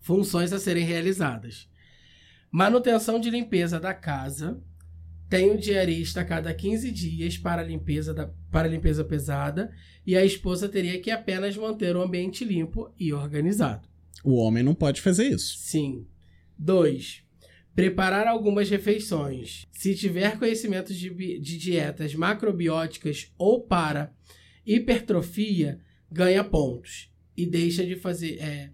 Funções a serem realizadas: manutenção de limpeza da casa. Tem o diarista a cada 15 dias para a limpeza, da, para a limpeza pesada. E a esposa teria que apenas manter o ambiente limpo e organizado. O homem não pode fazer isso. Sim. 2. Preparar algumas refeições. Se tiver conhecimentos de, de dietas macrobióticas ou para hipertrofia, ganha pontos. E deixa de fazer. É,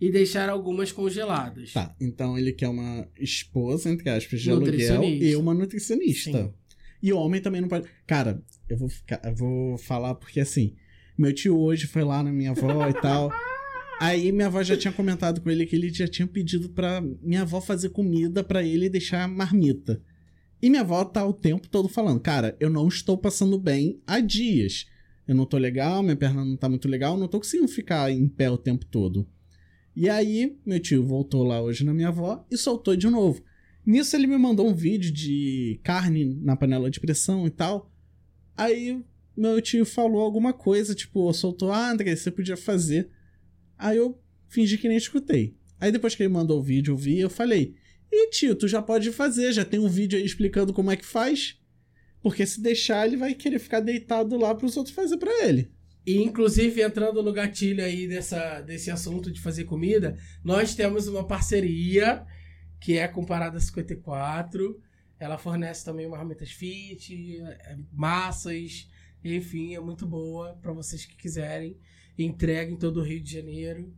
e deixar algumas congeladas. Tá, então ele quer uma esposa, entre aspas, de aluguel e uma nutricionista. Sim. E o homem também não pode. Cara, eu vou, ficar, eu vou falar porque assim, meu tio hoje foi lá na minha avó e tal. Aí minha avó já tinha comentado com ele que ele já tinha pedido pra minha avó fazer comida pra ele e deixar marmita. E minha avó tá o tempo todo falando: Cara, eu não estou passando bem há dias. Eu não tô legal, minha perna não tá muito legal, não tô conseguindo ficar em pé o tempo todo. E aí, meu tio voltou lá hoje na minha avó e soltou de novo. Nisso ele me mandou um vídeo de carne na panela de pressão e tal. Aí meu tio falou alguma coisa, tipo, soltou, ah, André, você podia fazer. Aí eu fingi que nem escutei. Aí depois que ele mandou o vídeo, eu vi, eu falei, e tio, tu já pode fazer, já tem um vídeo aí explicando como é que faz. Porque se deixar, ele vai querer ficar deitado lá pros outros fazer pra ele. E, inclusive, entrando no gatilho aí dessa, desse assunto de fazer comida, nós temos uma parceria que é com Parada 54. Ela fornece também marmitas fit, é, massas, enfim, é muito boa para vocês que quiserem. Entrega em todo o Rio de Janeiro.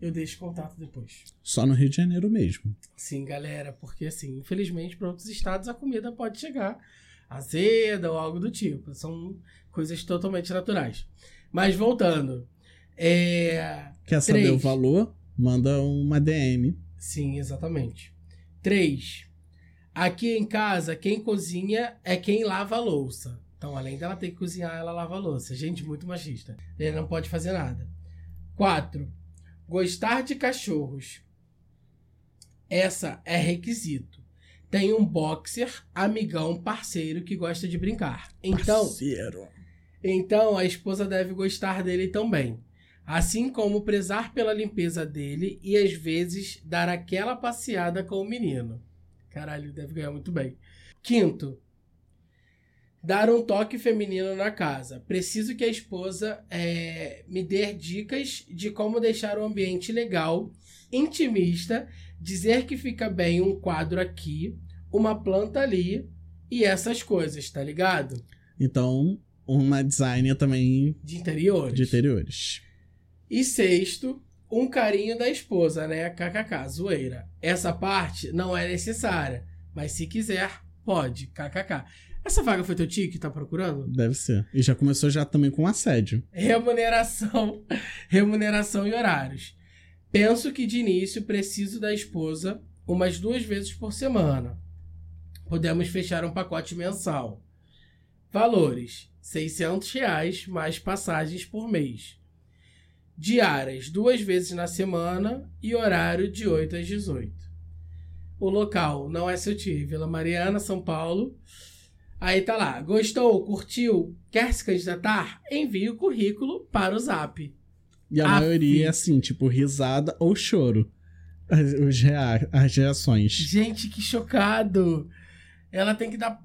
Eu deixo contato depois. Só no Rio de Janeiro mesmo. Sim, galera, porque assim, infelizmente para outros estados a comida pode chegar azeda ou algo do tipo. São coisas totalmente naturais. Mas voltando, é... Quer saber Três. o valor? Manda uma DM. Sim, exatamente. 3. Aqui em casa, quem cozinha é quem lava a louça. Então, além dela ter que cozinhar, ela lava a louça. Gente, muito machista. Ele não pode fazer nada. 4. Gostar de cachorros. Essa é requisito. Tem um boxer, amigão, parceiro que gosta de brincar. Então, Parceiro. Então a esposa deve gostar dele também. Assim como prezar pela limpeza dele e às vezes dar aquela passeada com o menino. Caralho, deve ganhar muito bem. Quinto, dar um toque feminino na casa. Preciso que a esposa eh, me dê dicas de como deixar o ambiente legal, intimista, dizer que fica bem um quadro aqui, uma planta ali e essas coisas, tá ligado? Então, uma designer também De interiores. de interiores. E sexto, um carinho da esposa, né? KKK, zoeira. Essa parte não é necessária, mas se quiser, pode. KKK. Essa vaga foi teu tio que tá procurando? Deve ser. E já começou já também com assédio. Remuneração, remuneração e horários. Penso que de início preciso da esposa umas duas vezes por semana. Podemos fechar um pacote mensal. Valores: 600 reais mais passagens por mês. Diárias duas vezes na semana e horário de 8 às 18. O local não é seu tio, Vila Mariana, São Paulo. Aí tá lá. Gostou? Curtiu? Quer se candidatar? Envie o currículo para o Zap. E a maioria fi. é assim, tipo, risada ou choro. As, as reações. Gente, que chocado! Ela tem que dar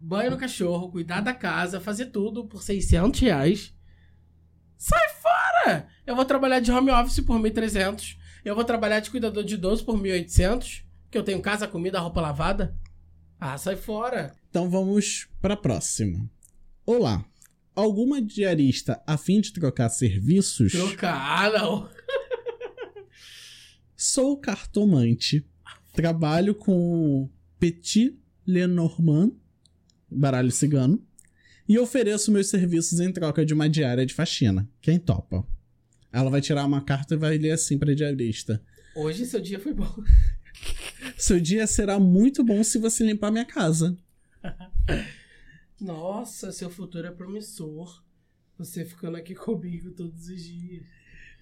banho no cachorro, cuidar da casa, fazer tudo por 600 reais. Sai fora! Eu vou trabalhar de home office por 1.300. Eu vou trabalhar de cuidador de idoso por 1.800. Que eu tenho casa, comida, roupa lavada. Ah, sai fora! Então vamos pra próxima. Olá. Alguma diarista a fim de trocar serviços? Trocar, ah, não. Sou cartomante. Trabalho com Petit Lenormand, baralho cigano, e ofereço meus serviços em troca de uma diária de faxina. Quem topa? Ela vai tirar uma carta e vai ler assim pra diarista. Hoje seu dia foi bom. Seu dia será muito bom se você limpar minha casa. Nossa, seu futuro é promissor. Você ficando aqui comigo todos os dias.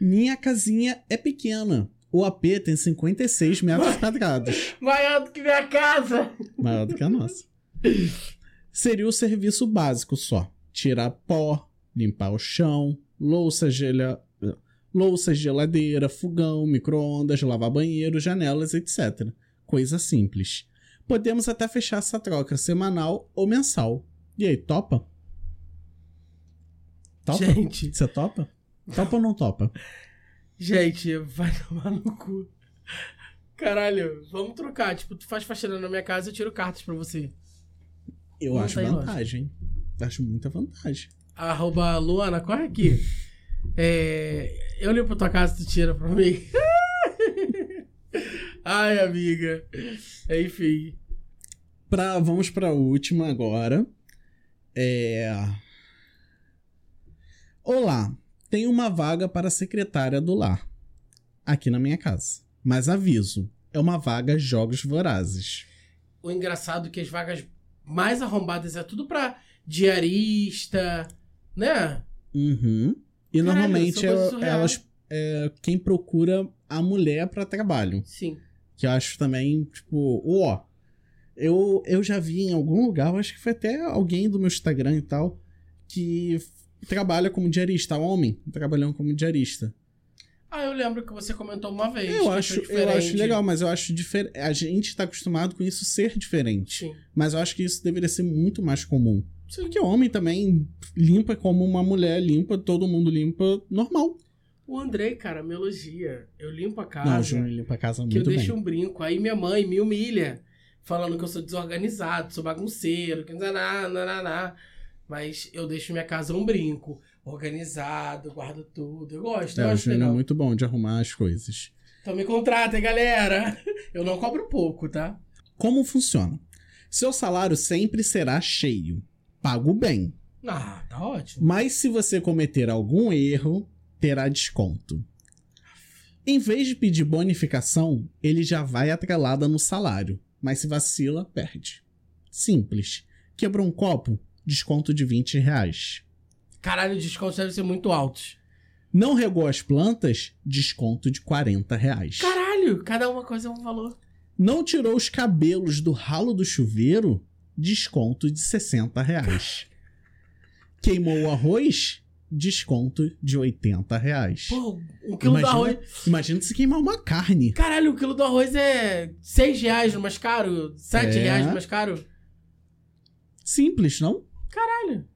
Minha casinha é pequena. O AP tem 56 metros quadrados. Maior do que minha casa! Maior do que a nossa. Seria o serviço básico só. Tirar pó, limpar o chão, louça, gela... louça, geladeira, fogão, micro-ondas, lavar banheiro, janelas, etc. Coisa simples. Podemos até fechar essa troca semanal ou mensal. E aí, topa? Topa? Gente, Você topa? Topa ou não topa? gente, vai tomar no cu. Caralho, vamos trocar. Tipo, tu faz faxina na minha casa, eu tiro cartas pra você. Eu Não acho vantagem. Acho muita vantagem. Arroba Luana, corre aqui. É, eu limpo tua casa, tu tira pra mim. Ai, amiga. Enfim. Pra, vamos pra última agora. É... Olá, tem uma vaga para secretária do lar. Aqui na minha casa. Mas aviso, é uma vaga Jogos Vorazes. O engraçado é que as vagas mais arrombadas é tudo pra diarista, né? Uhum. E Caralho, normalmente é- elas... É quem procura a mulher pra trabalho. Sim. Que eu acho também, tipo, ó. Eu, eu já vi em algum lugar, acho que foi até alguém do meu Instagram e tal, que trabalha como diarista, homem, trabalhando como diarista. Ah, eu lembro que você comentou uma vez. que Eu acho, eu acho legal, mas eu acho diferente. A gente tá acostumado com isso ser diferente. Sim. Mas eu acho que isso deveria ser muito mais comum. Sim. Porque homem também limpa como uma mulher limpa, todo mundo limpa normal. O Andrei, cara, me elogia. Eu limpo a Não, o casa. Júnior limpa a casa que eu muito deixo bem. um brinco. Aí minha mãe me humilha, falando que eu sou desorganizado, sou bagunceiro, que naná, naná. Mas eu deixo minha casa um brinco. Organizado, guardo tudo. Eu gosto, eu É, o acho Júnior é muito bom de arrumar as coisas. Então me contratem, galera. Eu não cobro pouco, tá? Como funciona? Seu salário sempre será cheio. Pago bem. Ah, tá ótimo. Mas se você cometer algum erro, terá desconto. Em vez de pedir bonificação, ele já vai atrelada no salário, mas se vacila, perde. Simples. Quebrou um copo? Desconto de 20 reais. Caralho, os descontos devem ser muito altos. Não regou as plantas? Desconto de 40 reais. Caralho, cada uma coisa é um valor. Não tirou os cabelos do ralo do chuveiro? Desconto de 60 reais. Queimou o arroz? Desconto de 80 reais. Pô, um quilo do Imagina- arroz. Imagina se queimar uma carne. Caralho, um quilo do arroz é 6 reais no mais caro? 7 É. reais no mais caro? Simples, não? Caralho.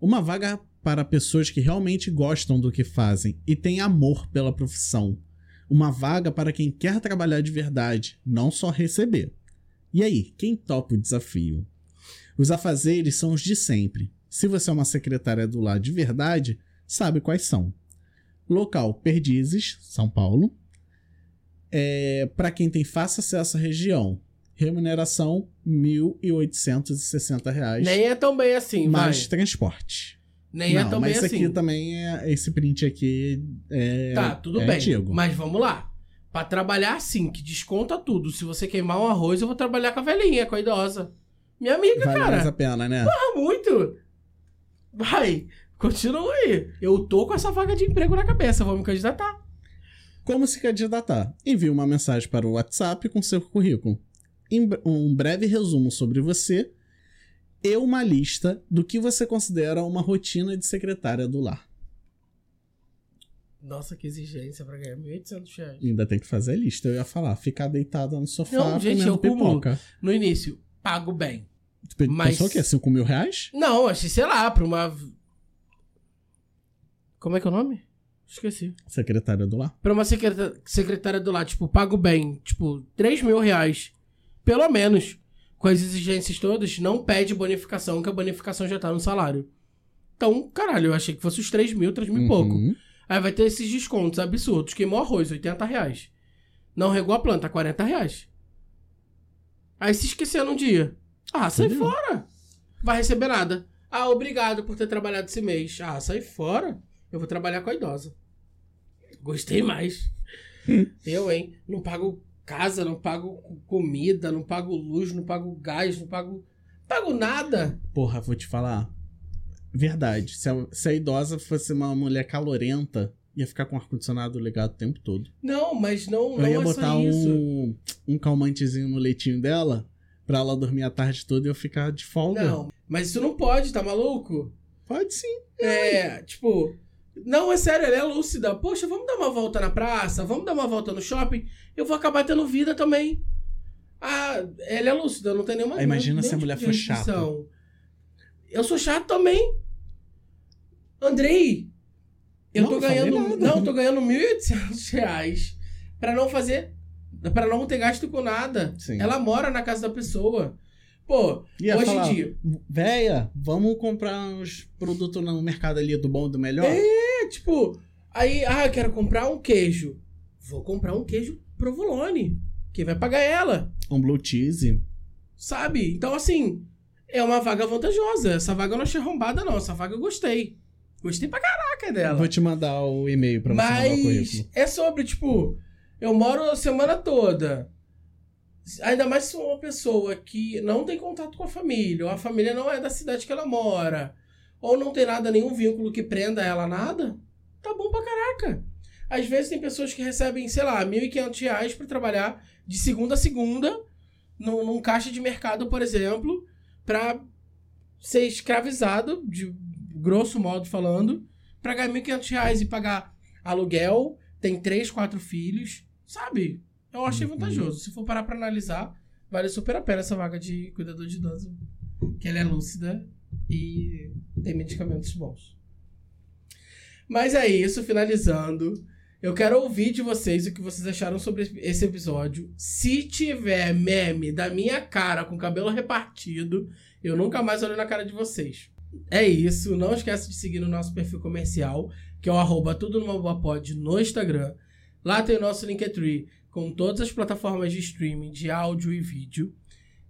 Uma vaga para pessoas que realmente gostam do que fazem e têm amor pela profissão. Uma vaga para quem quer trabalhar de verdade, não só receber. E aí, quem topa o desafio? Os afazeres são os de sempre. Se você é uma secretária do lar de verdade, sabe quais são. Local Perdizes, São Paulo. É, para quem tem fácil acesso à região, remuneração 1.860 reais. Nem é tão bem assim, mais vai. transporte. Nem Não, é tão mas bem aqui assim. também é esse print aqui é Tá, tudo é bem. antigo. Mas vamos lá. Pra trabalhar assim, que desconta tudo. Se você queimar um arroz, eu vou trabalhar com a velhinha, com a idosa. Minha amiga, vale cara. mais a pena, né? Ah, muito. Vai, continua aí. Eu tô com essa vaga de emprego na cabeça, vou me candidatar. Como se candidatar? Envie uma mensagem para o WhatsApp com seu currículo. Um breve resumo sobre você e uma lista do que você considera uma rotina de secretária do lar. Nossa, que exigência pra ganhar 1.800 reais. Ainda tem que fazer a lista. Eu ia falar, ficar deitada no sofá Não, gente, comendo eu como- pipoca. No início, pago bem. Tu Mas- Pensou o quê? 5 mil reais? Não, achei, sei lá, pra uma. Como é que é o nome? Esqueci. Secretária do lar? Pra uma secreta- secretária do lado, tipo, pago bem, tipo, 3 mil reais. Pelo menos. Com as exigências todas, não pede bonificação, que a bonificação já tá no salário. Então, caralho, eu achei que fosse os 3 mil, 3 mil e pouco. Uhum. Aí vai ter esses descontos absurdos. Queimou arroz, 80 reais. Não regou a planta, 40 reais. Aí se esquecer num dia. Ah, sai Entendeu? fora. Vai receber nada. Ah, obrigado por ter trabalhado esse mês. Ah, sai fora. Eu vou trabalhar com a idosa. Gostei mais. Eu, hein? Não pago casa, não pago comida, não pago luz, não pago gás, não pago. Pago nada. Porra, vou te falar. Verdade. Se a, se a idosa fosse uma mulher calorenta, ia ficar com o ar-condicionado ligado o tempo todo. Não, mas não, Eu não ia é botar um, um calmantezinho no leitinho dela pra ela dormir a tarde toda e eu ficar de folga. Não, mas isso não pode, tá maluco? Pode sim. É, tipo, não, é sério, ela é lúcida. Poxa, vamos dar uma volta na praça, vamos dar uma volta no shopping. Eu vou acabar tendo vida também. Ah, ela é lúcida, não tem nenhuma. Aí imagina se a tipo mulher de for restrição. Eu sou chato também. Andrei, eu Não, tô ganhando. nada. Não, eu tô ganhando 1.800 reais pra não fazer. Pra não ter gasto com nada. Sim. Ela mora na casa da pessoa. Pô, Ia hoje falar, em dia. Véia, vamos comprar uns produtos no mercado ali do bom do melhor? É, tipo, aí, ah, eu quero comprar um queijo. Vou comprar um queijo provolone. Quem vai pagar é ela, Um blue cheese. sabe? Então, assim, é uma vaga vantajosa. Essa vaga eu não achei arrombada, não. Essa vaga eu gostei. Gostei pra caraca dela. Vou te mandar o e-mail pra você mandar o Mas currículo. é sobre, tipo, eu moro a semana toda. Ainda mais se uma pessoa que não tem contato com a família, ou a família não é da cidade que ela mora, ou não tem nada, nenhum vínculo que prenda ela a nada, tá bom pra caraca. Às vezes tem pessoas que recebem, sei lá, 1.500 reais pra trabalhar de segunda a segunda num, num caixa de mercado, por exemplo, pra ser escravizado, de grosso modo falando, pra ganhar 1.500 reais e pagar aluguel, tem três, quatro filhos, sabe? Eu achei Uhum. vantajoso. Se for parar pra analisar, vale super a pena essa vaga de cuidador de idoso. Que ela é lúcida e tem medicamentos bons. Mas é isso, finalizando. Eu quero ouvir de vocês o que vocês acharam sobre esse episódio. Se tiver meme da minha cara com cabelo repartido, eu nunca mais olho na cara de vocês. É isso. Não esquece de seguir no nosso perfil comercial, que é o arroba tudo numa boa pod no Instagram. Lá tem o nosso Linktree com todas as plataformas de streaming de áudio e vídeo.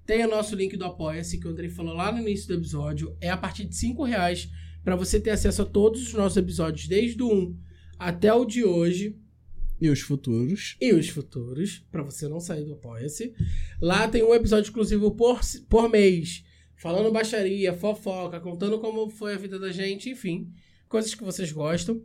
Tem o nosso link do Apoia-se, que o Andrei falou lá no início do episódio. É a partir de 5 reais para você ter acesso a todos os nossos episódios, desde o 1 até o de hoje E os futuros. e os futuros, para você não sair do Apoia-se. Lá tem um episódio exclusivo por, por mês, falando baixaria, fofoca, contando como foi a vida da gente, enfim, coisas que vocês gostam.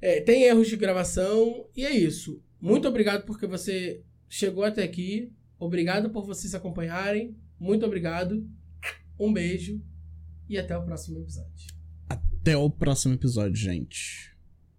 É, tem erros de gravação, e é isso. Muito obrigado porque você chegou até aqui. Obrigado por vocês acompanharem. Muito obrigado. Um beijo e até o próximo episódio. Até o próximo episódio, gente.